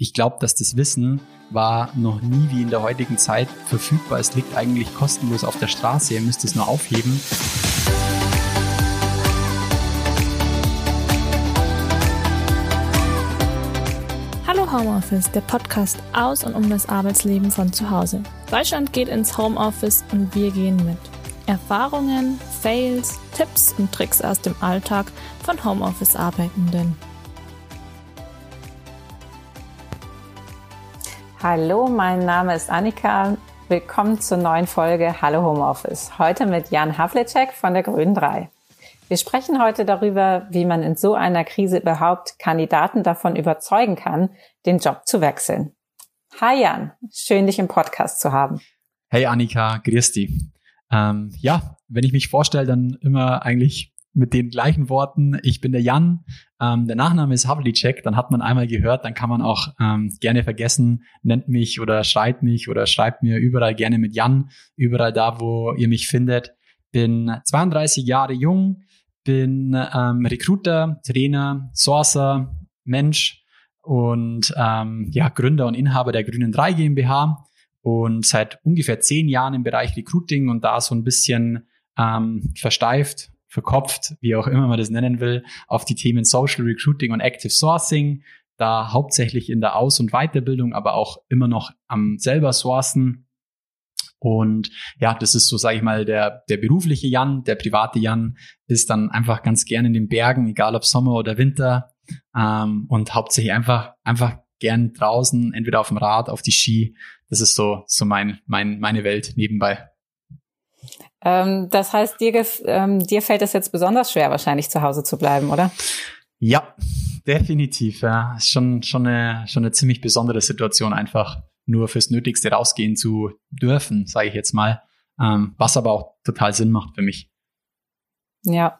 Ich glaube, dass das Wissen war noch nie wie in der heutigen Zeit verfügbar. Es liegt eigentlich kostenlos auf der Straße. Ihr müsst es nur aufheben. Hallo Homeoffice, der Podcast aus und um das Arbeitsleben von zu Hause. Deutschland geht ins Homeoffice und wir gehen mit. Erfahrungen, Fails, Tipps und Tricks aus dem Alltag von Homeoffice-Arbeitenden. Hallo, mein Name ist Annika. Willkommen zur neuen Folge Hallo Homeoffice. Heute mit Jan Havlicek von der Grünen 3. Wir sprechen heute darüber, wie man in so einer Krise überhaupt Kandidaten davon überzeugen kann, den Job zu wechseln. Hi Jan, schön dich im Podcast zu haben. Hey Annika, grüß dich. Ähm, ja, wenn ich mich vorstelle, dann immer eigentlich mit den gleichen Worten, ich bin der Jan, ähm, der Nachname ist Havlicek, dann hat man einmal gehört, dann kann man auch ähm, gerne vergessen, nennt mich oder schreibt mich oder schreibt mir überall gerne mit Jan, überall da, wo ihr mich findet. Bin 32 Jahre jung, bin ähm, Recruiter, Trainer, Sourcer, Mensch und ähm, ja, Gründer und Inhaber der Grünen 3 GmbH und seit ungefähr zehn Jahren im Bereich Recruiting und da so ein bisschen ähm, versteift verkopft, wie auch immer man das nennen will, auf die Themen Social Recruiting und Active Sourcing, da hauptsächlich in der Aus- und Weiterbildung, aber auch immer noch am selber sourcen. Und ja, das ist so, sage ich mal, der, der berufliche Jan, der private Jan ist dann einfach ganz gern in den Bergen, egal ob Sommer oder Winter, ähm, und hauptsächlich einfach, einfach gern draußen, entweder auf dem Rad, auf die Ski. Das ist so, so mein, mein, meine Welt nebenbei. Ähm, das heißt, dir, ähm, dir fällt es jetzt besonders schwer, wahrscheinlich zu Hause zu bleiben, oder? Ja, definitiv. Ja. Ist schon, schon, eine, schon eine ziemlich besondere Situation, einfach nur fürs Nötigste rausgehen zu dürfen, sage ich jetzt mal. Ähm, was aber auch total Sinn macht für mich. Ja,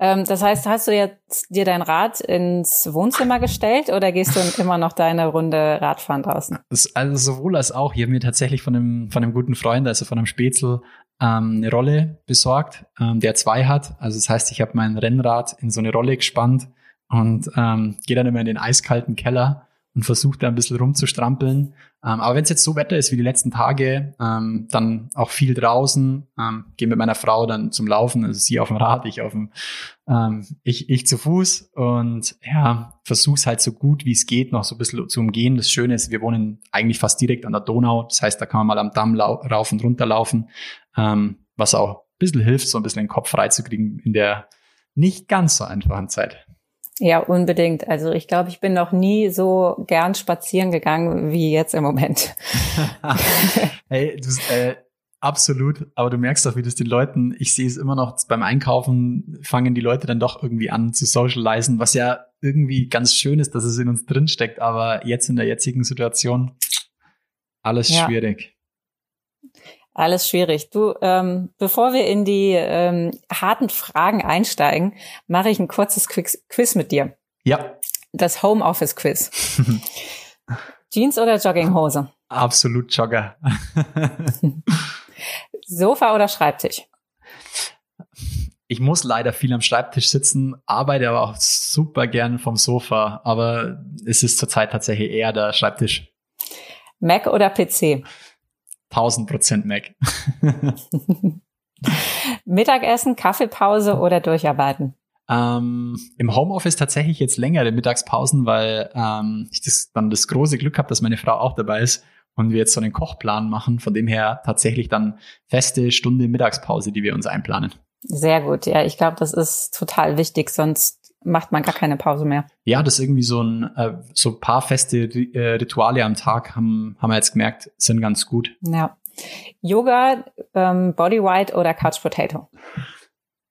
ähm, das heißt, hast du jetzt dir dein Rad ins Wohnzimmer gestellt oder gehst du immer noch deine Runde Radfahren draußen? Also sowohl als auch. Ich habe mir tatsächlich von einem, von einem guten Freund, also von einem Spätzl, ähm, eine Rolle besorgt, ähm, der zwei hat. Also das heißt, ich habe mein Rennrad in so eine Rolle gespannt und ähm, gehe dann immer in den eiskalten Keller und versuche da ein bisschen rumzustrampeln. Ähm, aber wenn es jetzt so Wetter ist wie die letzten Tage, ähm, dann auch viel draußen, ähm, gehe mit meiner Frau dann zum Laufen, also sie auf dem Rad, ich auf dem, ähm, ich, ich zu Fuß und ja, versuche es halt so gut wie es geht noch so ein bisschen zu umgehen. Das Schöne ist, wir wohnen eigentlich fast direkt an der Donau, das heißt, da kann man mal am Damm rauf und runter laufen, ähm, was auch ein bisschen hilft, so ein bisschen den Kopf freizukriegen in der nicht ganz so einfachen Zeit. Ja, unbedingt. Also ich glaube, ich bin noch nie so gern spazieren gegangen wie jetzt im Moment. hey, du, äh, absolut. Aber du merkst auch, wie das den Leuten, ich sehe es immer noch beim Einkaufen, fangen die Leute dann doch irgendwie an zu socialisen, was ja irgendwie ganz schön ist, dass es in uns drin steckt. Aber jetzt in der jetzigen Situation alles ja. schwierig. Alles schwierig. Du, ähm, bevor wir in die ähm, harten Fragen einsteigen, mache ich ein kurzes Quiz, mit dir. Ja. Das Homeoffice Quiz. Jeans oder Jogginghose? Absolut Jogger. Sofa oder Schreibtisch? Ich muss leider viel am Schreibtisch sitzen, arbeite aber auch super gern vom Sofa, aber es ist zurzeit tatsächlich eher der Schreibtisch. Mac oder PC? 1000 Prozent Mac. Mittagessen, Kaffeepause oder durcharbeiten? Ähm, Im Homeoffice tatsächlich jetzt längere Mittagspausen, weil ähm, ich das, dann das große Glück habe, dass meine Frau auch dabei ist und wir jetzt so einen Kochplan machen. Von dem her tatsächlich dann feste Stunde Mittagspause, die wir uns einplanen. Sehr gut. Ja, ich glaube, das ist total wichtig, sonst macht man gar keine Pause mehr. Ja, das ist irgendwie so ein äh, so paar feste äh, Rituale am Tag haben haben wir jetzt gemerkt, sind ganz gut. Ja. Yoga, ähm, Body White oder Couch Potato?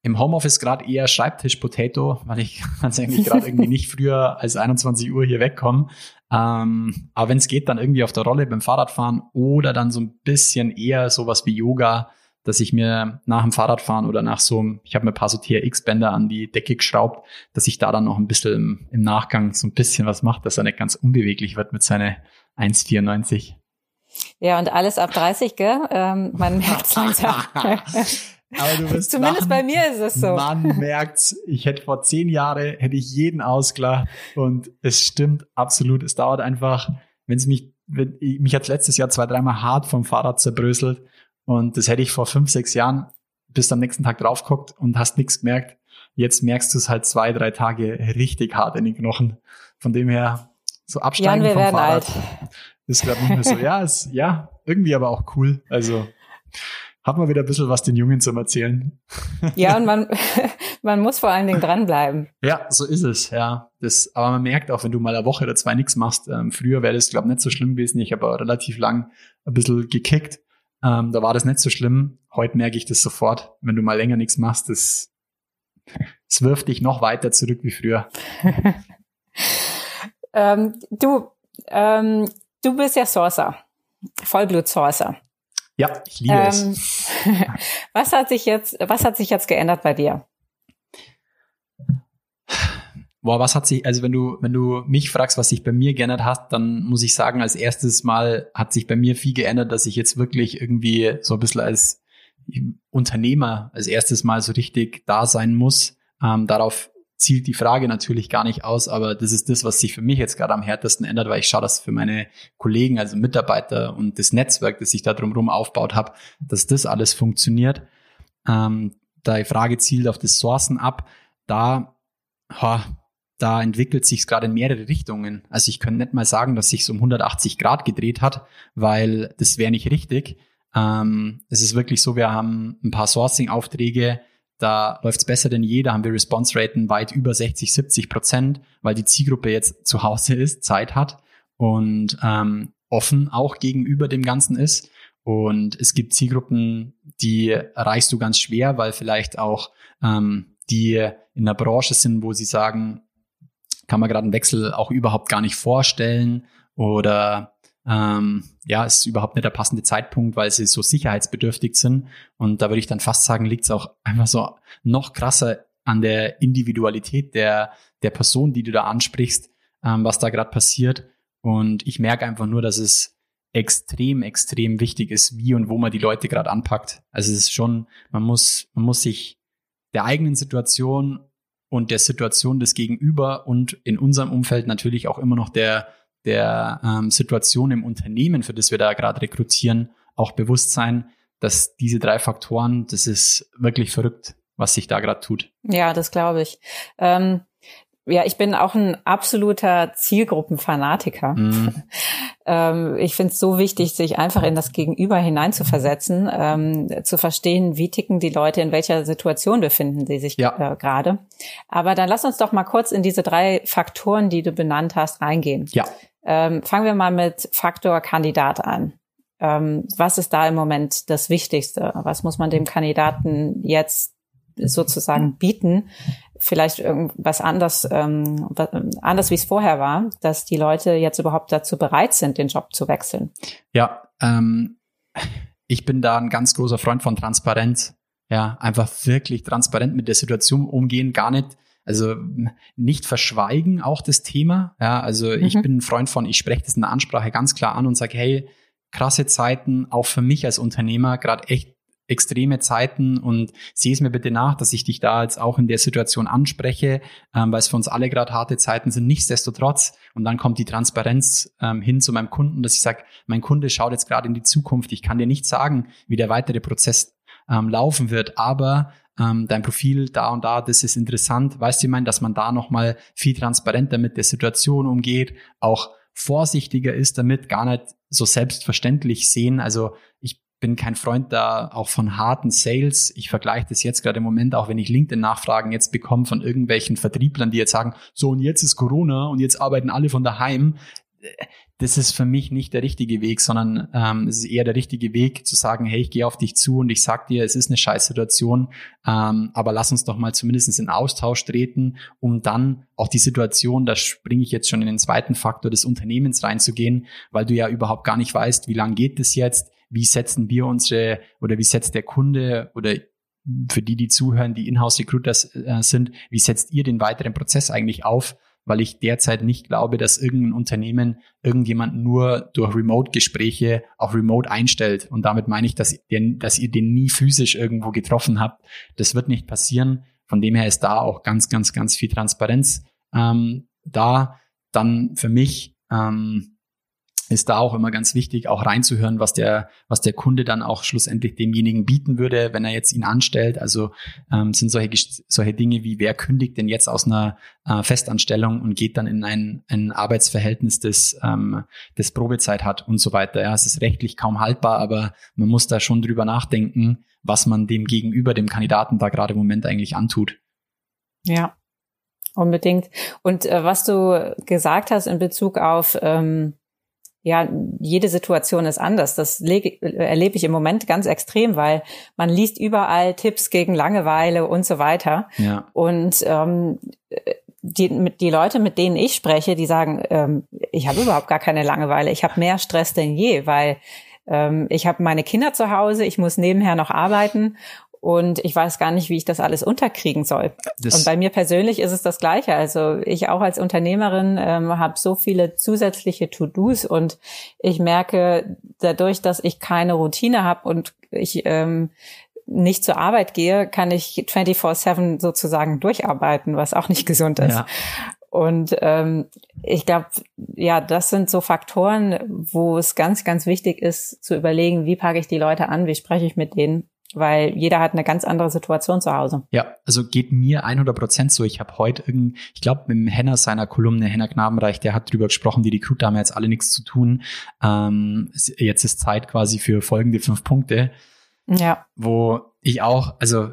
Im Homeoffice gerade eher Schreibtisch Potato, weil ich tatsächlich gerade irgendwie nicht früher als 21 Uhr hier wegkomme. Ähm, aber wenn es geht, dann irgendwie auf der Rolle beim Fahrradfahren oder dann so ein bisschen eher sowas wie Yoga, dass ich mir nach dem Fahrradfahren oder nach so einem, ich habe mir ein paar so TRX-Bänder an die Decke geschraubt, dass ich da dann noch ein bisschen im, im Nachgang so ein bisschen was mache, dass er nicht ganz unbeweglich wird mit seiner 1,94. Ja, und alles ab 30, gell? Ähm, man merkt langsam. Aber du wirst Zumindest lachen. bei mir ist es so. Man merkt's. Ich hätte vor zehn Jahren hätte ich jeden ausgelacht und es stimmt absolut. Es dauert einfach, wenn es mich, wenn, mich hat letztes Jahr zwei, dreimal hart vom Fahrrad zerbröselt und das hätte ich vor fünf, sechs Jahren bis am nächsten Tag drauf geguckt und hast nichts gemerkt. Jetzt merkst du es halt zwei, drei Tage richtig hart in den Knochen. Von dem her, so absteigen Jan, wir vom Fahrrad alt. ist gerade nicht mehr so. Ja, ist, ja, irgendwie aber auch cool. Also hat man wieder ein bisschen was den Jungen zum Erzählen. Ja, und man, man muss vor allen Dingen dranbleiben. Ja, so ist es, ja. Das, aber man merkt auch, wenn du mal eine Woche oder zwei nichts machst, ähm, früher wäre das, glaube ich, nicht so schlimm gewesen. Ich habe aber relativ lang ein bisschen gekickt. Ähm, da war das nicht so schlimm. Heute merke ich das sofort. Wenn du mal länger nichts machst, das, das wirft dich noch weiter zurück wie früher. Ähm, du, ähm, du bist ja Sourcer. Vollblut-Sourcer. Ja, ich liebe Ähm, es. was hat sich jetzt, was hat sich jetzt geändert bei dir? Boah, was hat sich, also wenn du, wenn du mich fragst, was sich bei mir geändert hat, dann muss ich sagen, als erstes Mal hat sich bei mir viel geändert, dass ich jetzt wirklich irgendwie so ein bisschen als Unternehmer als erstes Mal so richtig da sein muss. Ähm, darauf zielt die Frage natürlich gar nicht aus, aber das ist das, was sich für mich jetzt gerade am härtesten ändert, weil ich schaue, dass für meine Kollegen, also Mitarbeiter und das Netzwerk, das ich da drumherum aufgebaut habe, dass das alles funktioniert. Ähm, die Frage zielt auf das Sourcen ab. Da, ha, da entwickelt sich es gerade in mehrere Richtungen. Also ich könnte nicht mal sagen, dass sich um 180 Grad gedreht hat, weil das wäre nicht richtig. Ähm, es ist wirklich so, wir haben ein paar Sourcing-Aufträge, da läuft es besser denn je, da haben wir Response-Raten weit über 60, 70 Prozent, weil die Zielgruppe jetzt zu Hause ist, Zeit hat und ähm, offen auch gegenüber dem Ganzen ist. Und es gibt Zielgruppen, die erreichst du ganz schwer, weil vielleicht auch ähm, die in der Branche sind, wo sie sagen, kann man gerade einen Wechsel auch überhaupt gar nicht vorstellen oder ähm, ja, ist überhaupt nicht der passende Zeitpunkt, weil sie so sicherheitsbedürftig sind. Und da würde ich dann fast sagen, liegt es auch einfach so noch krasser an der Individualität der, der Person, die du da ansprichst, ähm, was da gerade passiert. Und ich merke einfach nur, dass es extrem, extrem wichtig ist, wie und wo man die Leute gerade anpackt. Also es ist schon, man muss, man muss sich der eigenen Situation und der Situation des Gegenüber und in unserem Umfeld natürlich auch immer noch der der ähm, Situation im Unternehmen, für das wir da gerade rekrutieren, auch bewusst sein, dass diese drei Faktoren, das ist wirklich verrückt, was sich da gerade tut. Ja, das glaube ich. Ähm, ja, ich bin auch ein absoluter Zielgruppenfanatiker. Mhm. ähm, ich finde es so wichtig, sich einfach in das Gegenüber hineinzuversetzen, ähm, zu verstehen, wie ticken die Leute, in welcher Situation befinden sie sich Ja. äh, gerade. Aber dann lass uns doch mal kurz in diese drei Faktoren, die du benannt hast, reingehen. Ja, Ähm, fangen wir mal mit Faktor Kandidat an. Ähm, was ist da im Moment das Wichtigste? Was muss man dem Kandidaten jetzt sozusagen bieten? Vielleicht irgendwas anders, ähm, anders wie es vorher war, dass die Leute jetzt überhaupt dazu bereit sind, den Job zu wechseln. ja. Ähm, ich bin da ein ganz großer Freund von Transparenz. Ja, einfach wirklich transparent mit der Situation umgehen, gar nicht, also nicht verschweigen auch das Thema. Ja, also ich Mhm. bin ein Freund von, ich spreche das in der Ansprache ganz klar an und sage, hey, krasse Zeiten, auch für mich als Unternehmer, gerade echt extreme Zeiten und sehe es mir bitte nach, dass ich dich da jetzt auch in der Situation anspreche, ähm, weil es für uns alle gerade harte Zeiten sind. Nichtsdestotrotz, und dann kommt die Transparenz ähm, hin zu meinem Kunden, dass ich sage, mein Kunde schaut jetzt gerade in die Zukunft. Ich kann dir nicht sagen, wie der weitere Prozess ähm, laufen wird, aber ähm, dein Profil da und da, das ist interessant. Weißt du, ich meine, dass man da nochmal viel transparenter mit der Situation umgeht, auch vorsichtiger ist damit, gar nicht so selbstverständlich sehen. Also ich bin kein Freund da auch von harten Sales. Ich vergleiche das jetzt gerade im Moment, auch wenn ich LinkedIn-Nachfragen jetzt bekomme von irgendwelchen Vertrieblern, die jetzt sagen, so und jetzt ist Corona und jetzt arbeiten alle von daheim. Das ist für mich nicht der richtige Weg, sondern ähm, es ist eher der richtige Weg zu sagen, hey, ich gehe auf dich zu und ich sag dir, es ist eine Scheißsituation, ähm, aber lass uns doch mal zumindest in Austausch treten, um dann auch die Situation, da springe ich jetzt schon in den zweiten Faktor des Unternehmens reinzugehen, weil du ja überhaupt gar nicht weißt, wie lange geht es jetzt, wie setzen wir unsere oder wie setzt der Kunde oder für die, die zuhören, die Inhouse-Recruiters äh, sind, wie setzt ihr den weiteren Prozess eigentlich auf? weil ich derzeit nicht glaube, dass irgendein Unternehmen irgendjemand nur durch Remote-Gespräche auf Remote einstellt. Und damit meine ich, dass ihr, dass ihr den nie physisch irgendwo getroffen habt. Das wird nicht passieren. Von dem her ist da auch ganz, ganz, ganz viel Transparenz ähm, da. Dann für mich ähm, ist da auch immer ganz wichtig, auch reinzuhören, was der, was der Kunde dann auch schlussendlich demjenigen bieten würde, wenn er jetzt ihn anstellt. Also ähm, sind solche, solche Dinge wie, wer kündigt denn jetzt aus einer äh, Festanstellung und geht dann in ein, ein Arbeitsverhältnis, das, ähm, das Probezeit hat und so weiter. Ja, es ist rechtlich kaum haltbar, aber man muss da schon drüber nachdenken, was man dem gegenüber, dem Kandidaten da gerade im Moment eigentlich antut. Ja, unbedingt. Und äh, was du gesagt hast in Bezug auf ähm ja, jede Situation ist anders. Das erlebe ich im Moment ganz extrem, weil man liest überall Tipps gegen Langeweile und so weiter. Ja. Und ähm, die, mit, die Leute, mit denen ich spreche, die sagen, ähm, ich habe überhaupt gar keine Langeweile. Ich habe mehr Stress denn je, weil ähm, ich habe meine Kinder zu Hause, ich muss nebenher noch arbeiten und ich weiß gar nicht, wie ich das alles unterkriegen soll. Das und bei mir persönlich ist es das Gleiche. Also ich auch als Unternehmerin ähm, habe so viele zusätzliche To-Dos und ich merke dadurch, dass ich keine Routine habe und ich ähm, nicht zur Arbeit gehe, kann ich 24/7 sozusagen durcharbeiten, was auch nicht gesund ist. Ja. Und ähm, ich glaube, ja, das sind so Faktoren, wo es ganz, ganz wichtig ist, zu überlegen, wie packe ich die Leute an, wie spreche ich mit denen weil jeder hat eine ganz andere Situation zu Hause. Ja, also geht mir 100 Prozent so. Ich habe heute irgend, ich glaube, mit dem Henner seiner Kolumne, Henner Knabenreich, der hat drüber gesprochen, die Recruiter haben jetzt alle nichts zu tun. Ähm, jetzt ist Zeit quasi für folgende fünf Punkte. Ja. Wo ich auch, also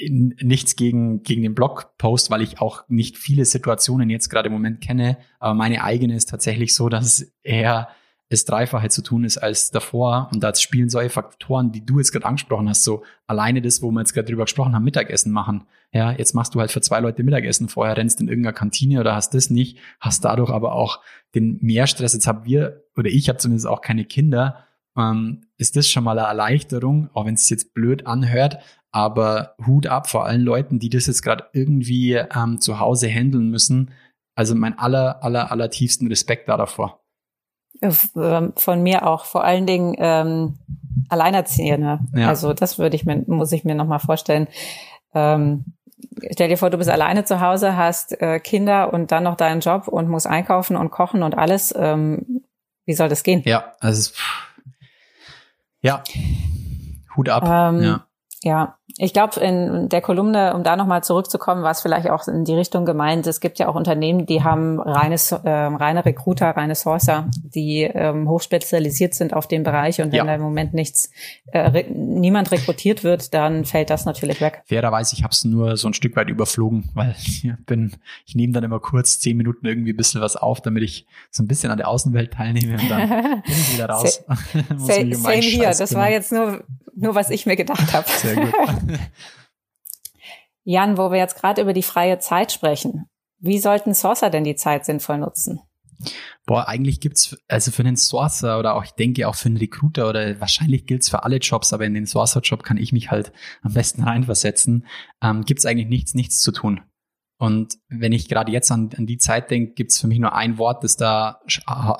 nichts gegen, gegen den Blogpost, weil ich auch nicht viele Situationen jetzt gerade im Moment kenne, aber meine eigene ist tatsächlich so, dass eher das Dreifache zu tun ist als davor. Und da spielen solche Faktoren, die du jetzt gerade angesprochen hast, so alleine das, wo wir jetzt gerade drüber gesprochen haben, Mittagessen machen. Ja, jetzt machst du halt für zwei Leute Mittagessen, vorher rennst in irgendeiner Kantine oder hast das nicht, hast dadurch aber auch den Mehrstress. Jetzt haben wir, oder ich habe zumindest auch keine Kinder, ähm, ist das schon mal eine Erleichterung, auch wenn es jetzt blöd anhört, aber Hut ab vor allen Leuten, die das jetzt gerade irgendwie ähm, zu Hause handeln müssen. Also mein aller, aller, aller tiefsten Respekt da davor. Ähm, von mir auch vor allen Dingen ähm, Alleinerziehende. Ja. Also das würde ich mir, muss ich mir nochmal vorstellen. Ähm, stell dir vor, du bist alleine zu Hause, hast äh, Kinder und dann noch deinen Job und musst einkaufen und kochen und alles. Ähm, wie soll das gehen? Ja, also ja, Hut ab. Ähm, ja. Ja, ich glaube, in der Kolumne, um da nochmal zurückzukommen, war es vielleicht auch in die Richtung gemeint, es gibt ja auch Unternehmen, die haben reines, äh, reine Recruiter, reine Sourcer, die ähm, hochspezialisiert sind auf den Bereich und wenn ja. da im Moment nichts, äh, re niemand rekrutiert wird, dann fällt das natürlich weg. Fairerweise, ich habe es nur so ein Stück weit überflogen, weil ich bin, ich nehme dann immer kurz zehn Minuten irgendwie ein bisschen was auf, damit ich so ein bisschen an der Außenwelt teilnehme und dann bin ich wieder raus. same, same hier, das war jetzt nur nur was ich mir gedacht habe. Sehr gut. Jan, wo wir jetzt gerade über die freie Zeit sprechen, wie sollten Sourcer denn die Zeit sinnvoll nutzen? Boah, eigentlich gibt's also für einen Sourcer oder auch, ich denke auch für einen Recruiter oder wahrscheinlich gilt's für alle Jobs, aber in den Sourcer-Job kann ich mich halt am besten reinversetzen, ähm, gibt's eigentlich nichts, nichts zu tun. Und wenn ich gerade jetzt an, an die Zeit denke, gibt's für mich nur ein Wort, das da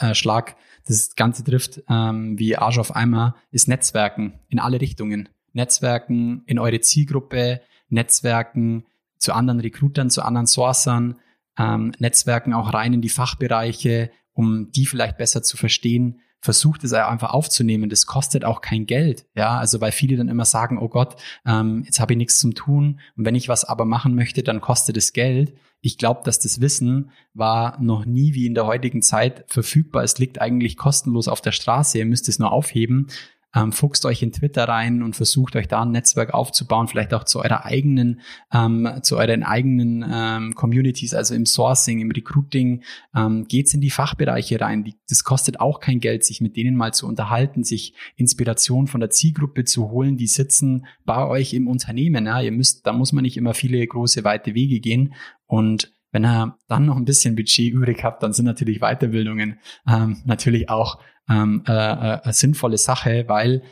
äh, Schlag das Ganze trifft, ähm, wie Arsch auf einmal, ist Netzwerken in alle Richtungen. Netzwerken in eure Zielgruppe, Netzwerken zu anderen Recruitern, zu anderen Sourcern, ähm, Netzwerken auch rein in die Fachbereiche, um die vielleicht besser zu verstehen. Versucht es einfach aufzunehmen. Das kostet auch kein Geld. Ja, also weil viele dann immer sagen, oh Gott, ähm, jetzt habe ich nichts zum tun. Und wenn ich was aber machen möchte, dann kostet es Geld ich glaube, dass das Wissen war noch nie wie in der heutigen Zeit verfügbar. Es liegt eigentlich kostenlos auf der Straße. Ihr müsst es nur aufheben. Ähm, fuchst euch in Twitter rein und versucht euch da ein Netzwerk aufzubauen, vielleicht auch zu eurer eigenen, ähm, zu euren eigenen ähm, Communities, also im Sourcing, im Recruiting. Ähm, geht's in die Fachbereiche rein. Die, das kostet auch kein Geld, sich mit denen mal zu unterhalten, sich Inspiration von der Zielgruppe zu holen, die sitzen bei euch im Unternehmen. Ja? Ihr müsst, da muss man nicht immer viele große, weite Wege gehen. Und wenn er dann noch ein bisschen Budget übrig hat, dann sind natürlich Weiterbildungen ähm, natürlich auch ähm, äh, äh, eine sinnvolle Sache, weil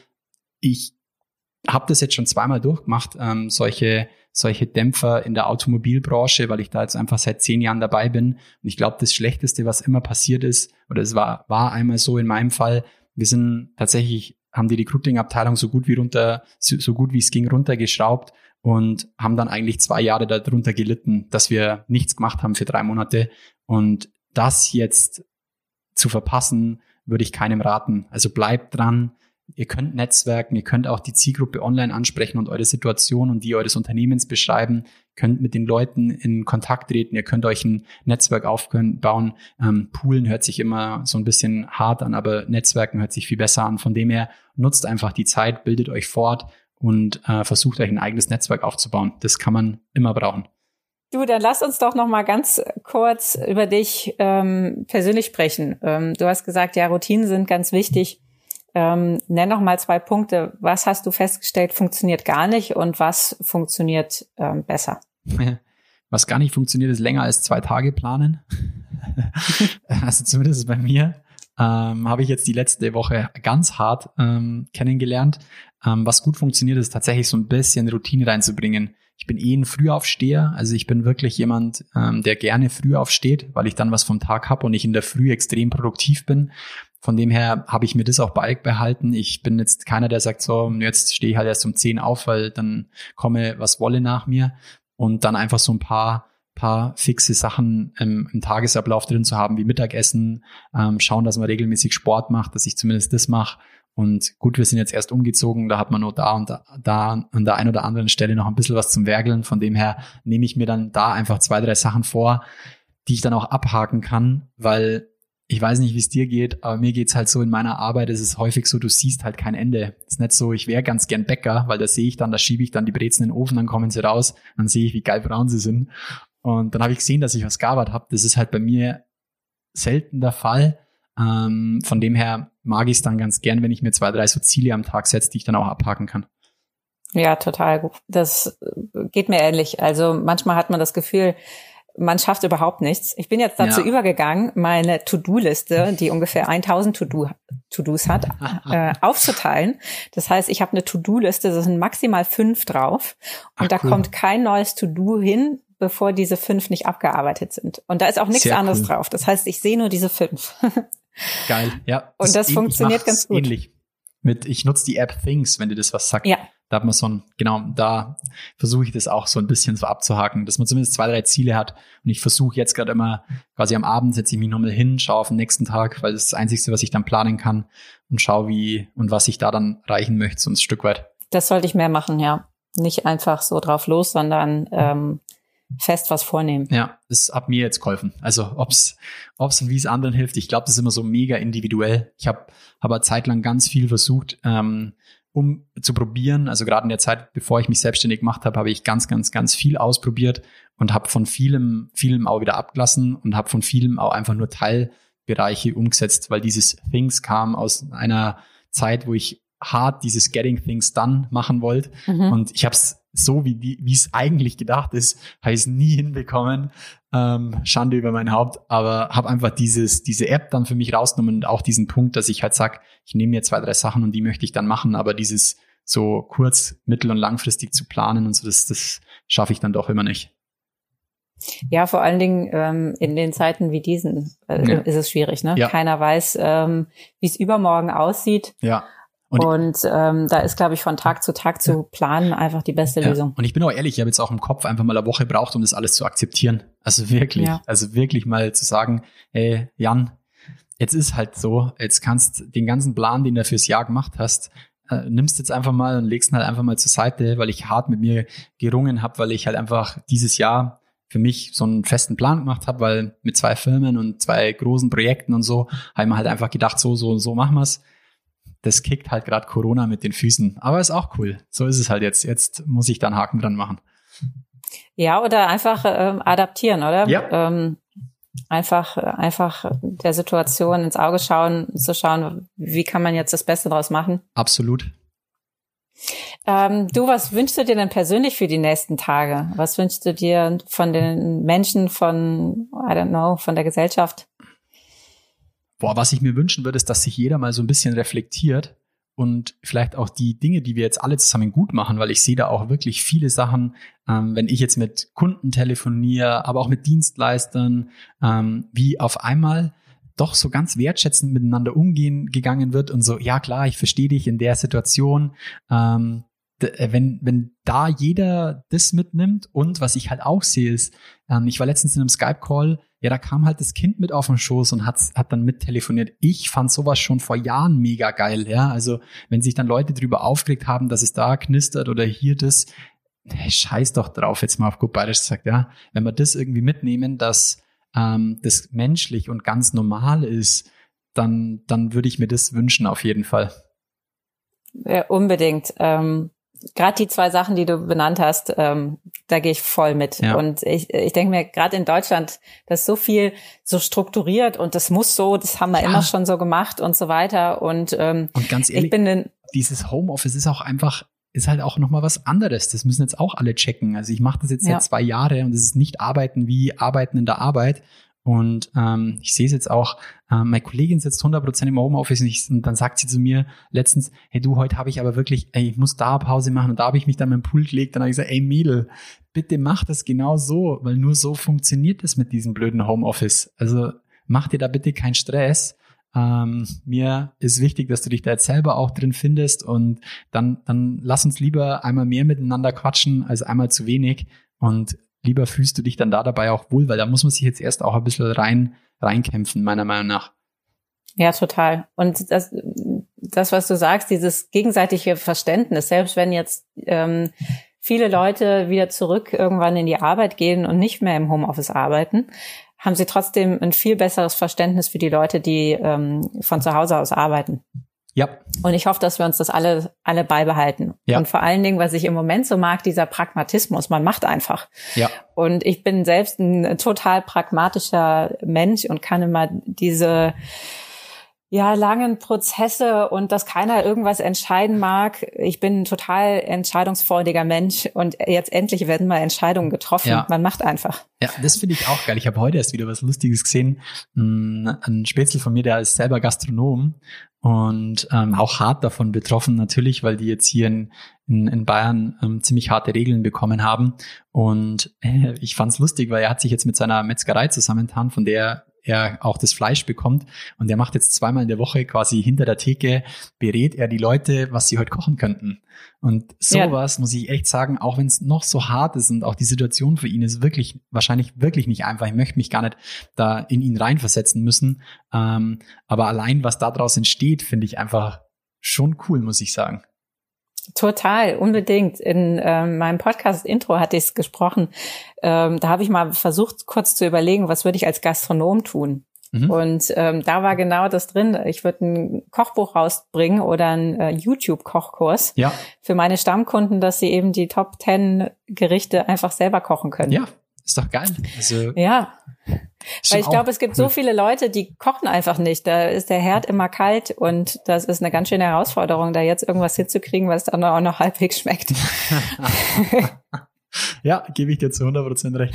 ich habe das jetzt schon zweimal durchgemacht, ähm, solche solche Dämpfer in der Automobilbranche, weil ich da jetzt einfach seit zehn Jahren dabei bin. Und ich glaube, das Schlechteste, was immer passiert ist, oder es war, war einmal so in meinem Fall, wir sind tatsächlich, haben die Recruiting-Abteilung so gut wie runter, so, so gut wie es ging, runtergeschraubt und haben dann eigentlich zwei Jahre darunter gelitten, dass wir nichts gemacht haben für drei Monate. Und das jetzt zu verpassen, würde ich keinem raten. Also bleibt dran, Ihr könnt netzwerken, ihr könnt auch die Zielgruppe online ansprechen und eure Situation und die eures Unternehmens beschreiben, könnt mit den Leuten in Kontakt treten, ihr könnt euch ein Netzwerk aufbauen. Ähm, Poolen hört sich immer so ein bisschen hart an, aber Netzwerken hört sich viel besser an. Von dem her nutzt einfach die Zeit, bildet euch fort und äh, versucht euch ein eigenes Netzwerk aufzubauen. Das kann man immer brauchen. Du, dann lass uns doch noch mal ganz kurz über dich ähm, persönlich sprechen. Ähm, du hast gesagt, ja, Routinen sind ganz wichtig. Ähm, nenn noch mal zwei Punkte. Was hast du festgestellt, funktioniert gar nicht und was funktioniert ähm, besser? Was gar nicht funktioniert, ist länger als zwei Tage planen. also zumindest bei mir ähm, habe ich jetzt die letzte Woche ganz hart ähm, kennengelernt. Ähm, was gut funktioniert, ist tatsächlich so ein bisschen Routine reinzubringen. Ich bin eh ein Frühaufsteher, also ich bin wirklich jemand, ähm, der gerne früh aufsteht, weil ich dann was vom Tag habe und ich in der Früh extrem produktiv bin. Von dem her habe ich mir das auch beibehalten. Ich bin jetzt keiner, der sagt so, jetzt stehe ich halt erst um 10 auf, weil dann komme was wolle nach mir und dann einfach so ein paar paar fixe Sachen im, im Tagesablauf drin zu haben, wie Mittagessen, ähm, schauen, dass man regelmäßig Sport macht, dass ich zumindest das mache. Und gut, wir sind jetzt erst umgezogen, da hat man nur da und da, da an der einen oder anderen Stelle noch ein bisschen was zum Werkeln. Von dem her nehme ich mir dann da einfach zwei, drei Sachen vor, die ich dann auch abhaken kann, weil ich weiß nicht, wie es dir geht, aber mir geht's halt so in meiner Arbeit, ist es häufig so, du siehst halt kein Ende. Es ist nicht so, ich wäre ganz gern Bäcker, weil da sehe ich dann, da schiebe ich dann die Brezen in den Ofen, dann kommen sie raus, dann sehe ich, wie geil braun sie sind. Und dann habe ich gesehen, dass ich was gearbeitet habe. Das ist halt bei mir selten der Fall. Ähm, von dem her mag ich es dann ganz gern, wenn ich mir zwei, drei so Ziele am Tag setze, die ich dann auch abhaken kann. Ja, total gut. Das geht mir ähnlich. Also manchmal hat man das Gefühl, man schafft überhaupt nichts. Ich bin jetzt dazu ja. übergegangen, meine To-Do-Liste, die ungefähr 1000 To-Dos hat, äh, aufzuteilen. Das heißt, ich habe eine To-Do-Liste, da sind maximal fünf drauf und Ach, da cool. kommt kein neues To-Do hin, bevor diese fünf nicht abgearbeitet sind. Und da ist auch nichts Sehr anderes cool. drauf. Das heißt, ich sehe nur diese fünf. Geil, ja. Und das, das funktioniert ganz gut. Ähnlich. Mit, ich nutze die App Things, wenn dir das was sagt. Ja, da hat man so ein, genau, da versuche ich das auch so ein bisschen so abzuhaken, dass man zumindest zwei, drei Ziele hat. Und ich versuche jetzt gerade immer, quasi am Abend setze ich mich nochmal hin, schaue auf den nächsten Tag, weil das ist das Einzige, was ich dann planen kann und schaue, wie und was ich da dann reichen möchte, so ein Stück weit. Das sollte ich mehr machen, ja. Nicht einfach so drauf los, sondern ähm, fest was vornehmen. Ja, das hat mir jetzt geholfen. Also ob's, ob's und wie es anderen hilft, ich glaube, das ist immer so mega individuell. Ich habe aber zeitlang ganz viel versucht, ähm, um zu probieren. Also gerade in der Zeit, bevor ich mich selbstständig gemacht habe, habe ich ganz, ganz, ganz viel ausprobiert und habe von vielem, vielem auch wieder abgelassen und habe von vielem auch einfach nur Teilbereiche umgesetzt, weil dieses Things kam aus einer Zeit, wo ich hart dieses Getting Things Done machen wollte. Mhm. Und ich habe es so, wie die, wie es eigentlich gedacht ist, habe ich es nie hinbekommen. Ähm, Schande über mein Haupt, aber habe einfach dieses, diese App dann für mich rausgenommen und auch diesen Punkt, dass ich halt sag, ich nehme mir zwei, drei Sachen und die möchte ich dann machen, aber dieses so kurz, mittel- und langfristig zu planen und so, das, das schaffe ich dann doch immer nicht. Ja, vor allen Dingen ähm, in den Zeiten wie diesen äh, ja. ist es schwierig. Ne? Ja. Keiner weiß, ähm, wie es übermorgen aussieht. Ja. Und, und ähm, da ist, glaube ich, von Tag zu Tag zu planen einfach die beste ja. Lösung. Und ich bin auch ehrlich, ich habe jetzt auch im Kopf einfach mal eine Woche braucht, um das alles zu akzeptieren. Also wirklich, ja. also wirklich mal zu sagen, hey, Jan, jetzt ist halt so, jetzt kannst den ganzen Plan, den du fürs Jahr gemacht hast, äh, nimmst jetzt einfach mal und legst ihn halt einfach mal zur Seite, weil ich hart mit mir gerungen habe, weil ich halt einfach dieses Jahr für mich so einen festen Plan gemacht habe, weil mit zwei Firmen und zwei großen Projekten und so, habe ich mir halt einfach gedacht, so, so, so machen wir's das kickt halt gerade Corona mit den Füßen. Aber ist auch cool. So ist es halt jetzt. Jetzt muss ich da einen Haken dran machen. Ja, oder einfach ähm, adaptieren, oder? Ja. Ähm, einfach, einfach der Situation ins Auge schauen, zu schauen, wie kann man jetzt das Beste draus machen. Absolut. Ähm, du, was wünschst du dir denn persönlich für die nächsten Tage? Was wünschst du dir von den Menschen, von, I don't know, von der Gesellschaft? Boah, was ich mir wünschen würde, ist, dass sich jeder mal so ein bisschen reflektiert und vielleicht auch die Dinge, die wir jetzt alle zusammen gut machen, weil ich sehe da auch wirklich viele Sachen, ähm, wenn ich jetzt mit Kunden telefoniere, aber auch mit Dienstleistern, ähm, wie auf einmal doch so ganz wertschätzend miteinander umgehen gegangen wird und so, ja klar, ich verstehe dich in der Situation. Ähm, äh, wenn, wenn da jeder das mitnimmt und was ich halt auch sehe ist, ähm, ich war letztens in einem Skype-Call, ja, da kam halt das Kind mit auf den Schoß und hat, hat dann mit telefoniert. Ich fand sowas schon vor Jahren mega geil, ja. Also, wenn sich dann Leute drüber aufgeregt haben, dass es da knistert oder hier das, hey, scheiß doch drauf, jetzt mal auf gut bayerisch gesagt, ja. Wenn wir das irgendwie mitnehmen, dass ähm, das menschlich und ganz normal ist, dann, dann würde ich mir das wünschen, auf jeden Fall. Ja, unbedingt. Ähm, gerade die zwei Sachen, die du benannt hast, ähm, da gehe ich voll mit. Ja. Und ich, ich denke mir, gerade in Deutschland, das ist so viel so strukturiert und das muss so, das haben wir ja. immer schon so gemacht und so weiter. Und, ähm, und ganz ehrlich, ich bin in, dieses Homeoffice ist auch einfach ist halt auch nochmal was anderes. Das müssen jetzt auch alle checken. Also ich mache das jetzt ja. seit zwei Jahren und es ist nicht Arbeiten wie Arbeiten in der Arbeit, und ähm, ich sehe es jetzt auch, ähm, meine Kollegin sitzt 100% im Homeoffice und, ich, und dann sagt sie zu mir letztens, hey du, heute habe ich aber wirklich, ey, ich muss da Pause machen und da habe ich mich dann dem Pool gelegt. Dann habe ich gesagt, ey Mädel, bitte mach das genau so, weil nur so funktioniert das mit diesem blöden Homeoffice. Also mach dir da bitte keinen Stress. Ähm, mir ist wichtig, dass du dich da jetzt selber auch drin findest und dann, dann lass uns lieber einmal mehr miteinander quatschen als einmal zu wenig und lieber fühlst du dich dann da dabei auch wohl, weil da muss man sich jetzt erst auch ein bisschen rein, reinkämpfen, meiner Meinung nach. Ja, total. Und das, das, was du sagst, dieses gegenseitige Verständnis, selbst wenn jetzt ähm, viele Leute wieder zurück irgendwann in die Arbeit gehen und nicht mehr im Homeoffice arbeiten, haben sie trotzdem ein viel besseres Verständnis für die Leute, die ähm, von zu Hause aus arbeiten. Ja. Und ich hoffe, dass wir uns das alle, alle beibehalten. Ja. Und vor allen Dingen, was ich im Moment so mag, dieser Pragmatismus. Man macht einfach. Ja. Und ich bin selbst ein total pragmatischer Mensch und kann immer diese, ja, langen Prozesse und dass keiner irgendwas entscheiden mag. Ich bin ein total entscheidungsfreudiger Mensch und jetzt endlich werden mal Entscheidungen getroffen. Ja. Man macht einfach. Ja, das finde ich auch geil. Ich habe heute erst wieder was Lustiges gesehen. Ein Spätzle von mir, der ist selber Gastronom und ähm, auch hart davon betroffen natürlich, weil die jetzt hier in, in, in Bayern ähm, ziemlich harte Regeln bekommen haben. Und äh, ich fand's lustig, weil er hat sich jetzt mit seiner Metzgerei zusammentan, von der er auch das Fleisch bekommt. Und er macht jetzt zweimal in der Woche quasi hinter der Theke, berät er die Leute, was sie heute kochen könnten. Und sowas ja. muss ich echt sagen, auch wenn es noch so hart ist und auch die Situation für ihn ist wirklich, wahrscheinlich wirklich nicht einfach. Ich möchte mich gar nicht da in ihn reinversetzen müssen. Ähm, aber allein, was daraus entsteht, finde ich einfach schon cool, muss ich sagen. Total, unbedingt. In ähm, meinem Podcast-Intro hatte ich es gesprochen. Ähm, da habe ich mal versucht, kurz zu überlegen, was würde ich als Gastronom tun. Mhm. Und ähm, da war genau das drin. Ich würde ein Kochbuch rausbringen oder einen äh, YouTube-Kochkurs ja. für meine Stammkunden, dass sie eben die Top 10 Gerichte einfach selber kochen können. Ja, ist doch geil. Also, ja. Weil ich glaube, es gibt so viele Leute, die kochen einfach nicht. Da ist der Herd immer kalt und das ist eine ganz schöne Herausforderung, da jetzt irgendwas hinzukriegen, was dann auch noch halbwegs schmeckt. ja, gebe ich dir zu 100 Prozent recht.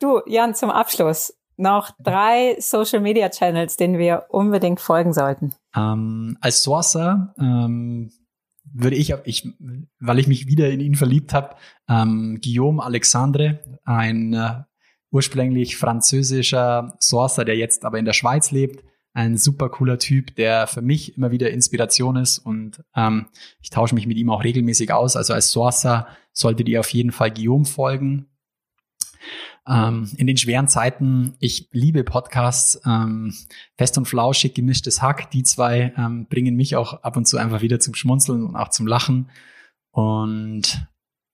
Du, Jan, zum Abschluss noch drei Social Media Channels, denen wir unbedingt folgen sollten. Ähm, als Sourcer ähm, würde ich, ich, weil ich mich wieder in ihn verliebt habe, ähm, Guillaume Alexandre, ein äh, ursprünglich französischer Sourcer, der jetzt aber in der Schweiz lebt. Ein super cooler Typ, der für mich immer wieder Inspiration ist und ähm, ich tausche mich mit ihm auch regelmäßig aus. Also als Sourcer solltet ihr auf jeden Fall Guillaume folgen. Ähm, in den schweren Zeiten, ich liebe Podcasts, ähm, fest und flauschig, gemischtes Hack. Die zwei ähm, bringen mich auch ab und zu einfach wieder zum Schmunzeln und auch zum Lachen. Und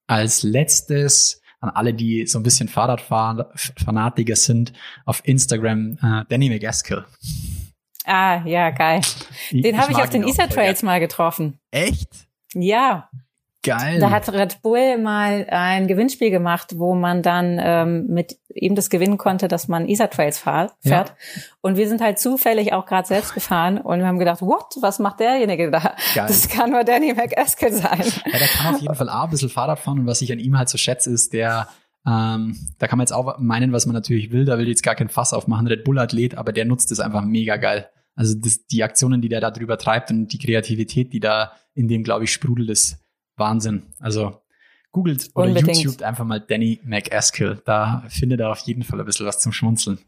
als letztes an alle, die so ein bisschen Fahrradfanatiker sind, auf Instagram äh, Danny McGaskill. Ah, ja, geil. Den habe ich auf den Ether Trails mal getroffen. Echt? Ja. Geil. Da hat Red Bull mal ein Gewinnspiel gemacht, wo man dann ähm, mit ihm das gewinnen konnte, dass man Ether Trails fahr, fährt. Ja. Und wir sind halt zufällig auch gerade selbst gefahren und wir haben gedacht, what, was macht derjenige da? Geil. Das kann nur Danny McEskill sein. Ja, der kann auf jeden Fall A, ein bisschen Fahrrad fahren und was ich an ihm halt so schätze, ist der ähm, da kann man jetzt auch meinen, was man natürlich will, da will jetzt gar kein Fass aufmachen, Red Bull Athlet, aber der nutzt es einfach mega geil. Also das, die Aktionen, die der da drüber treibt und die Kreativität, die da in dem, glaube ich, sprudelt, ist Wahnsinn. Also googelt oder Unbedingt. YouTubet einfach mal Danny McAskill. Da findet er auf jeden Fall ein bisschen was zum Schmunzeln.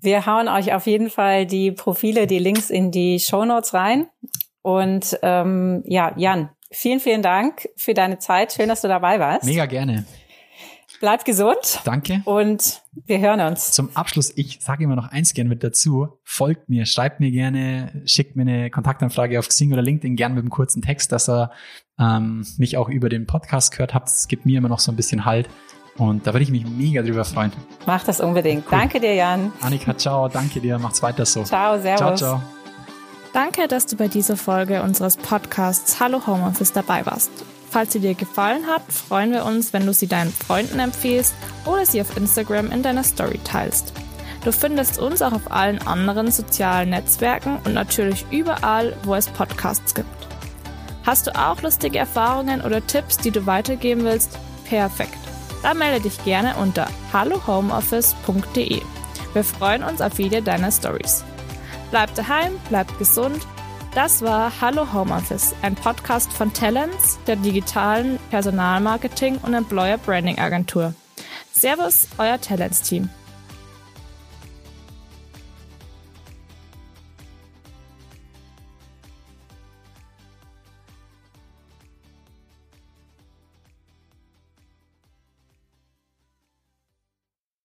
Wir hauen euch auf jeden Fall die Profile, die Links in die Show Notes rein. Und ähm, ja, Jan, vielen, vielen Dank für deine Zeit. Schön, dass du dabei warst. Mega gerne. Bleib gesund Danke. und wir hören uns. Zum Abschluss, ich sage immer noch eins gerne mit dazu. Folgt mir, schreibt mir gerne, schickt mir eine Kontaktanfrage auf Xing oder LinkedIn gerne mit einem kurzen Text, dass ihr ähm, mich auch über den Podcast gehört habt. Es gibt mir immer noch so ein bisschen Halt. Und da würde ich mich mega drüber freuen. Mach das unbedingt. Danke dir, Jan. Annika, ciao, danke dir, macht's weiter so. Ciao, servus. Ciao, ciao. Danke, dass du bei dieser Folge unseres Podcasts Hallo Homeoffice dabei warst. Falls sie dir gefallen hat, freuen wir uns, wenn du sie deinen Freunden empfiehlst oder sie auf Instagram in deiner Story teilst. Du findest uns auch auf allen anderen sozialen Netzwerken und natürlich überall, wo es Podcasts gibt. Hast du auch lustige Erfahrungen oder Tipps, die du weitergeben willst? Perfekt. Dann melde dich gerne unter hallohomeoffice.de. Wir freuen uns auf jede deiner Stories. Bleib daheim, bleib gesund. Das war Hallo Homeoffice, ein Podcast von Talents, der digitalen Personalmarketing und Employer Branding Agentur. Servus, euer Talents-Team.